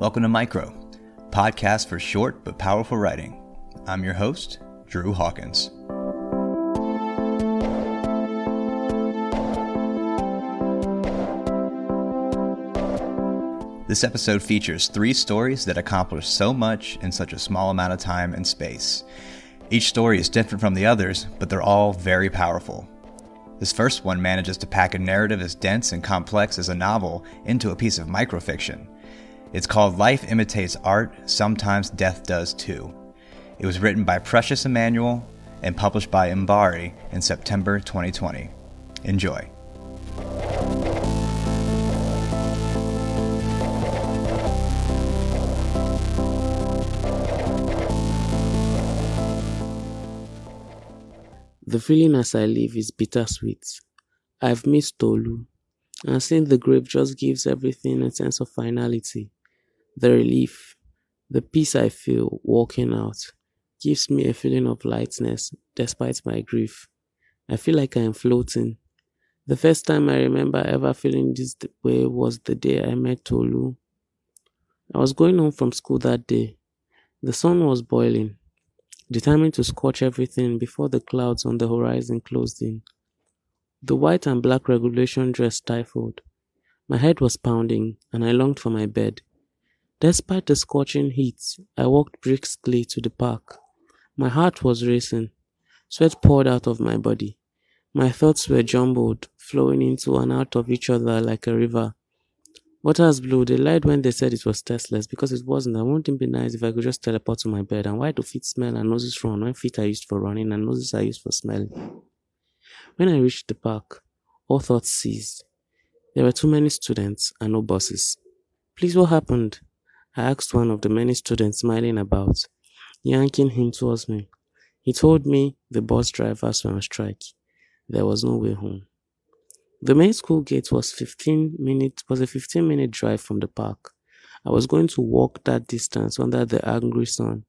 Welcome to Micro, podcast for short but powerful writing. I'm your host, Drew Hawkins. This episode features three stories that accomplish so much in such a small amount of time and space. Each story is different from the others, but they're all very powerful. This first one manages to pack a narrative as dense and complex as a novel into a piece of microfiction. It's called Life Imitates Art, Sometimes Death Does Too. It was written by Precious Emmanuel and published by Mbari in September 2020. Enjoy. The feeling as I leave is bittersweet. I've missed Tolu, and seeing the grave just gives everything a sense of finality. The relief, the peace I feel walking out, gives me a feeling of lightness despite my grief. I feel like I am floating. The first time I remember ever feeling this way was the day I met Tolu. I was going home from school that day. The sun was boiling determined to scorch everything before the clouds on the horizon closed in. The white and black regulation dress stifled. My head was pounding, and I longed for my bed. Despite the scorching heat, I walked briskly to the park. My heart was racing. Sweat poured out of my body. My thoughts were jumbled, flowing into and out of each other like a river. Waters blue. They lied when they said it was tasteless because it wasn't. I wouldn't it be nice if I could just teleport to my bed? And why do feet smell and noses run when feet are used for running and noses are used for smelling? When I reached the park, all thoughts ceased. There were too many students and no buses. Please, what happened? I asked one of the many students smiling about, yanking him towards me. He told me the bus drivers were on strike. There was no way home. The main school gate was 15 minutes was a 15 minute drive from the park. I was going to walk that distance under the angry sun.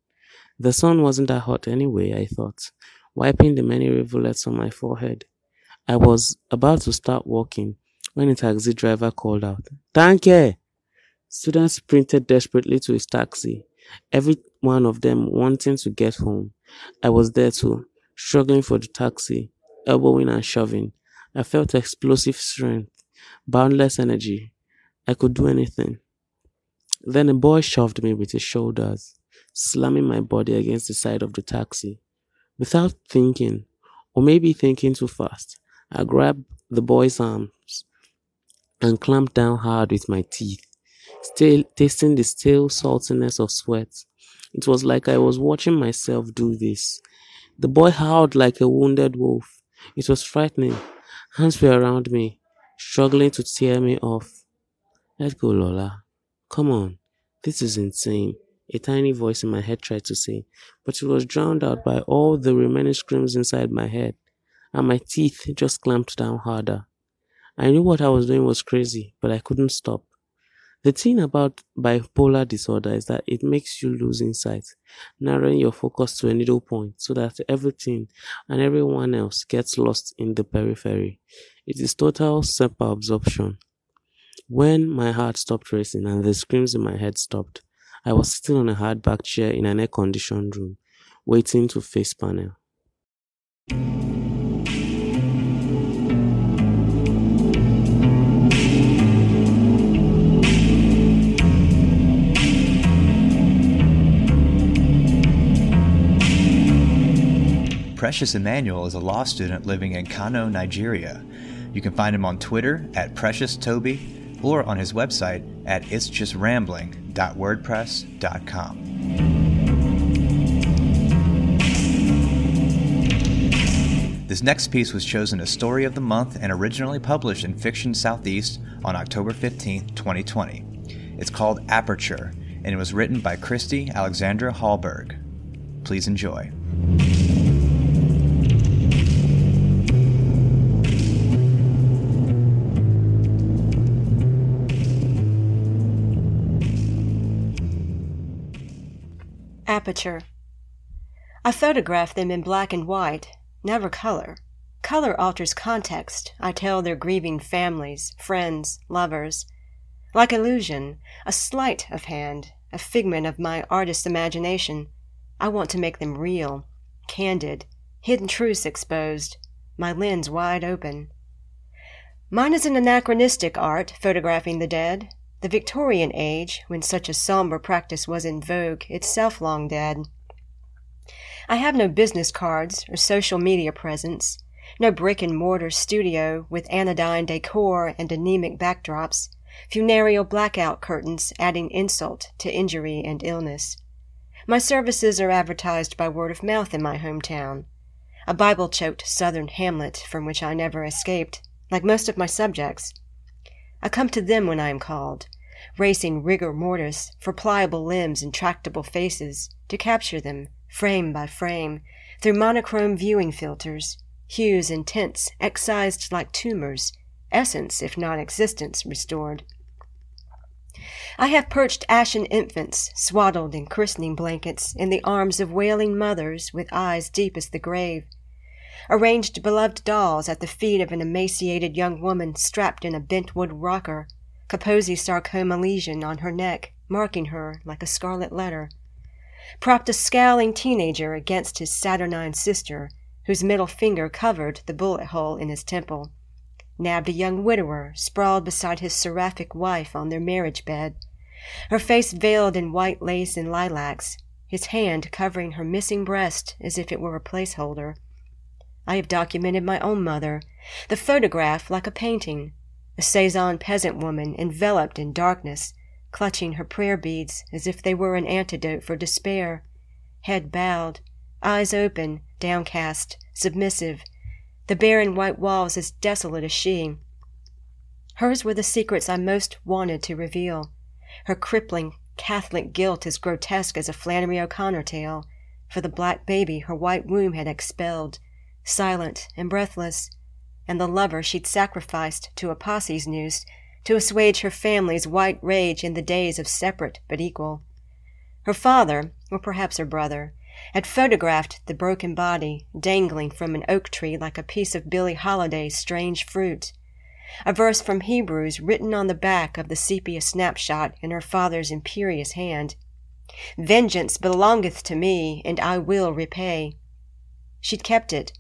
The sun wasn't that hot anyway, I thought, wiping the many rivulets on my forehead. I was about to start walking when a taxi driver called out, Thank you! Students sprinted desperately to his taxi, every one of them wanting to get home. I was there too, struggling for the taxi, elbowing and shoving. I felt explosive strength, boundless energy. I could do anything. Then a boy shoved me with his shoulders, slamming my body against the side of the taxi. Without thinking, or maybe thinking too fast, I grabbed the boy's arms and clamped down hard with my teeth, still tasting the stale saltiness of sweat. It was like I was watching myself do this. The boy howled like a wounded wolf. It was frightening. Hands were around me, struggling to tear me off. Let go, Lola. Come on. This is insane. A tiny voice in my head tried to say, but it was drowned out by all the remaining screams inside my head, and my teeth just clamped down harder. I knew what I was doing was crazy, but I couldn't stop. The thing about bipolar disorder is that it makes you lose insight, narrowing your focus to a needle point so that everything and everyone else gets lost in the periphery. It is total self-absorption. When my heart stopped racing and the screams in my head stopped, I was sitting on a hardback chair in an air-conditioned room, waiting to face panel. Precious Emmanuel is a law student living in Kano, Nigeria. You can find him on Twitter at Precious Toby or on his website at itsjustrambling.wordpress.com. This next piece was chosen as Story of the Month and originally published in Fiction Southeast on October 15, 2020. It's called Aperture and it was written by Christy Alexander Hallberg. Please enjoy. Aperture. I photograph them in black and white, never color. Color alters context. I tell their grieving families, friends, lovers. Like illusion, a sleight of hand, a figment of my artist's imagination. I want to make them real, candid, hidden truths exposed, my lens wide open. Mine is an anachronistic art, photographing the dead. The Victorian age, when such a somber practice was in vogue, itself long dead. I have no business cards or social media presence, no brick and mortar studio with anodyne decor and anemic backdrops, funereal blackout curtains adding insult to injury and illness. My services are advertised by word of mouth in my hometown, a Bible choked southern hamlet from which I never escaped like most of my subjects. I come to them when I am called, racing rigor mortis for pliable limbs and tractable faces, to capture them, frame by frame, through monochrome viewing filters, hues and tints excised like tumors, essence, if not existence, restored. I have perched ashen infants, swaddled in christening blankets, in the arms of wailing mothers with eyes deep as the grave arranged beloved dolls at the feet of an emaciated young woman strapped in a bentwood rocker, Kaposi sarcoma lesion on her neck, marking her like a scarlet letter. Propped a scowling teenager against his saturnine sister, whose middle finger covered the bullet hole in his temple. Nabbed a young widower sprawled beside his seraphic wife on their marriage bed, her face veiled in white lace and lilacs, his hand covering her missing breast as if it were a placeholder. I have documented my own mother, the photograph like a painting, a Cezanne peasant woman enveloped in darkness, clutching her prayer beads as if they were an antidote for despair, head bowed, eyes open, downcast, submissive, the barren white walls as desolate as she. Hers were the secrets I most wanted to reveal. Her crippling Catholic guilt as grotesque as a Flannery O'Connor tale, for the black baby her white womb had expelled, silent and breathless, and the lover she'd sacrificed to a posse's noose to assuage her family's white rage in the days of separate but equal. Her father, or perhaps her brother, had photographed the broken body dangling from an oak tree like a piece of Billie Holiday's strange fruit. A verse from Hebrews written on the back of the sepia snapshot in her father's imperious hand. Vengeance belongeth to me, and I will repay. She'd kept it,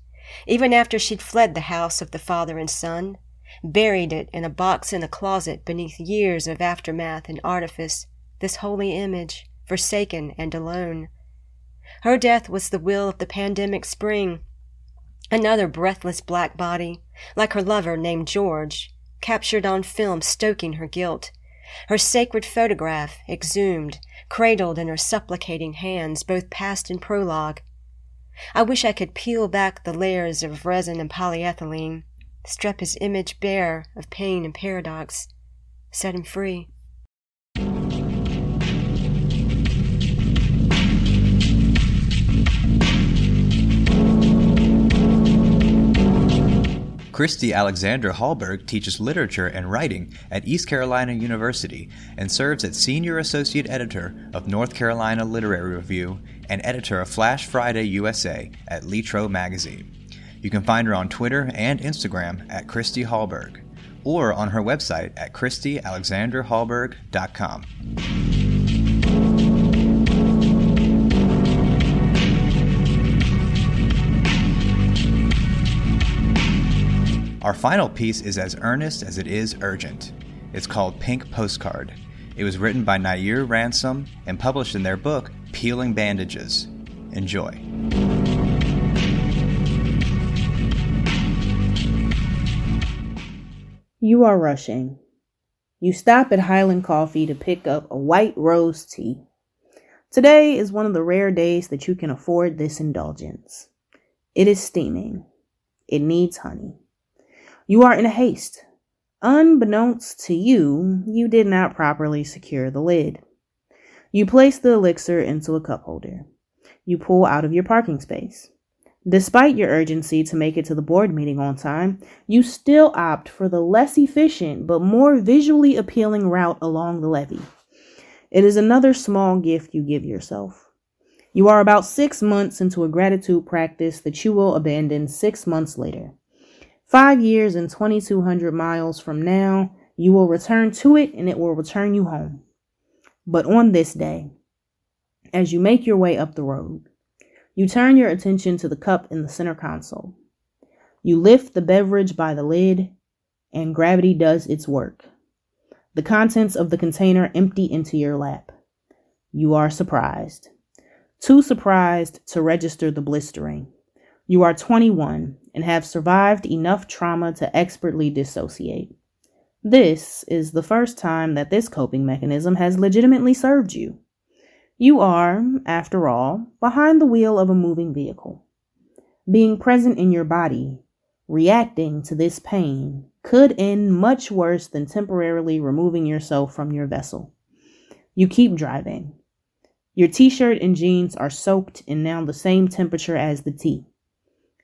even after she'd fled the house of the father and son, buried it in a box in a closet beneath years of aftermath and artifice, this holy image, forsaken and alone. Her death was the will of the pandemic spring. Another breathless black body, like her lover named George, captured on film stoking her guilt. Her sacred photograph, exhumed, cradled in her supplicating hands, both past and prologue, I wish I could peel back the layers of resin and polyethylene, strip his image bare of pain and paradox, set him free. Christy Alexander Hallberg teaches literature and writing at East Carolina University and serves as Senior Associate Editor of North Carolina Literary Review and editor of Flash Friday USA at Litro Magazine. You can find her on Twitter and Instagram at Christy Hallberg or on her website at ChristyAlexanderHallberg.com. Our final piece is as earnest as it is urgent. It's called Pink Postcard. It was written by Nayyir Ransome and published in their book, Peeling Bandages. Enjoy. You are rushing. You stop at Highland Coffee to pick up a white rose tea. Today is one of the rare days that you can afford this indulgence. It is steaming. It needs honey. You are in a haste. Unbeknownst to you, you did not properly secure the lid. You place the elixir into a cup holder. You pull out of your parking space. Despite your urgency to make it to the board meeting on time, you still opt for the less efficient but more visually appealing route along the levee. It is another small gift you give yourself. You are about six months into a gratitude practice that you will abandon six months later. Five years and 2,200 miles from now, You will return to it and it will return you home. But on this day, as you make your way up the road, you turn your attention to the cup in the center console. You lift the beverage by the lid, and gravity does its work. The contents of the container empty into your lap. You are surprised. Too surprised to register the blistering. You are 21 and have survived enough trauma to expertly dissociate. This is the first time that this coping mechanism has legitimately served you. You are, after all, behind the wheel of a moving vehicle. Being present in your body, reacting to this pain, could end much worse than temporarily removing yourself from your vessel. You keep driving. Your t shirt and jeans are soaked and now the same temperature as the tea.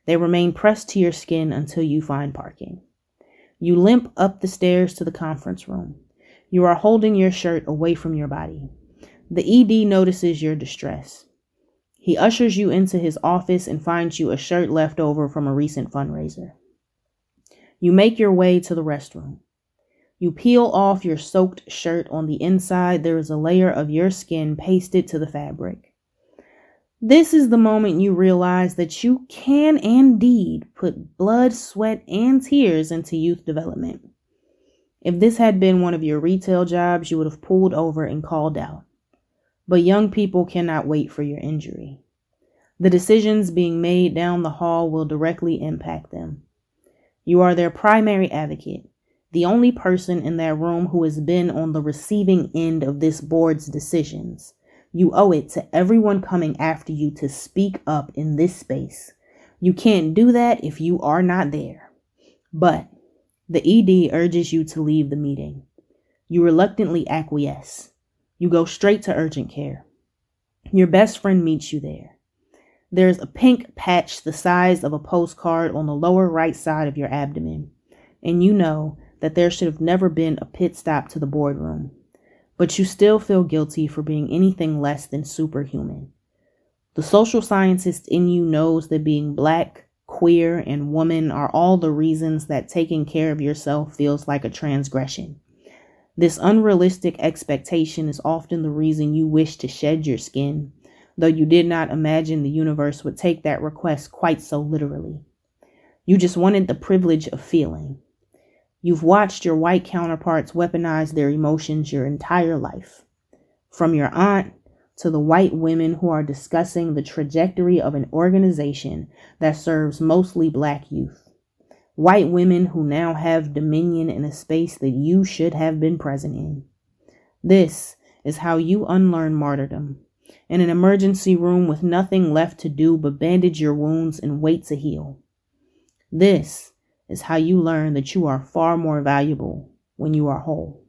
They remain pressed to your skin until you find parking. You limp up the stairs to the conference room. You are holding your shirt away from your body. The ED notices your distress. He ushers you into his office and finds you a shirt left over from a recent fundraiser. You make your way to the restroom. You peel off your soaked shirt. On the inside, there is a layer of your skin pasted to the fabric. This is the moment you realize that you can indeed put blood, sweat, and tears into youth development. If this had been one of your retail jobs, you would have pulled over and called out. But young people cannot wait for your injury. The decisions being made down the hall will directly impact them. You are their primary advocate, the only person in that room who has been on the receiving end of this board's decisions. You owe it to everyone coming after you to speak up in this space. You can't do that if you are not there. But the ED urges you to leave the meeting. You reluctantly acquiesce. You go straight to urgent care. Your best friend meets you there. There's a pink patch the size of a postcard on the lower right side of your abdomen, and you know that there should have never been a pit stop to the boardroom but you still feel guilty for being anything less than superhuman. The social scientist in you knows that being black, queer, and woman are all the reasons that taking care of yourself feels like a transgression. This unrealistic expectation is often the reason you wish to shed your skin, though you did not imagine the universe would take that request quite so literally. You just wanted the privilege of feeling. You've watched your white counterparts weaponize their emotions your entire life. From your aunt to the white women who are discussing the trajectory of an organization that serves mostly black youth. White women who now have dominion in a space that you should have been present in. This is how you unlearn martyrdom. In an emergency room with nothing left to do but bandage your wounds and wait to heal. This is how you learn that you are far more valuable when you are whole.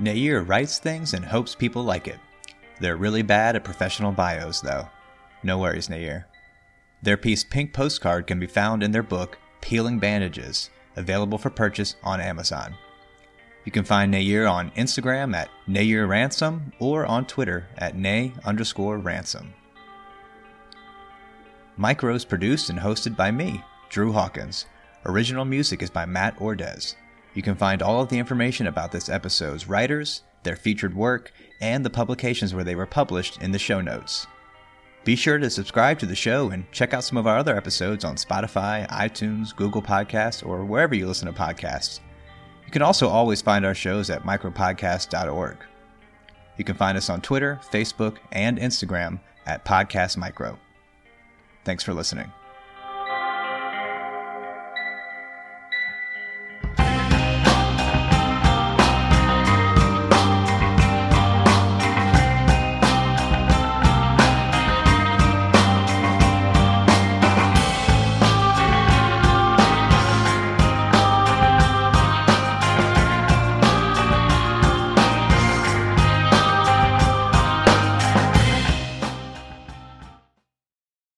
Nayyir writes things and hopes people like it. They're really bad at professional bios, though. No worries, Nayyir. Their piece Pink Postcard can be found in their book Peeling Bandages, available for purchase on Amazon. You can find Nayyir on Instagram at Nayyir Ransome or on Twitter at Nay underscore Ransom. Micro is produced and hosted by me, Drew Hawkins. Original music is by Matt Ordez. You can find all of the information about this episode's writers, their featured work, and the publications where they were published in the show notes. Be sure to subscribe to the show and check out some of our other episodes on Spotify, iTunes, Google Podcasts, or wherever you listen to podcasts. You can also always find our shows at micropodcast.org. You can find us on Twitter, Facebook, and Instagram at Podcast Micro. Thanks for listening.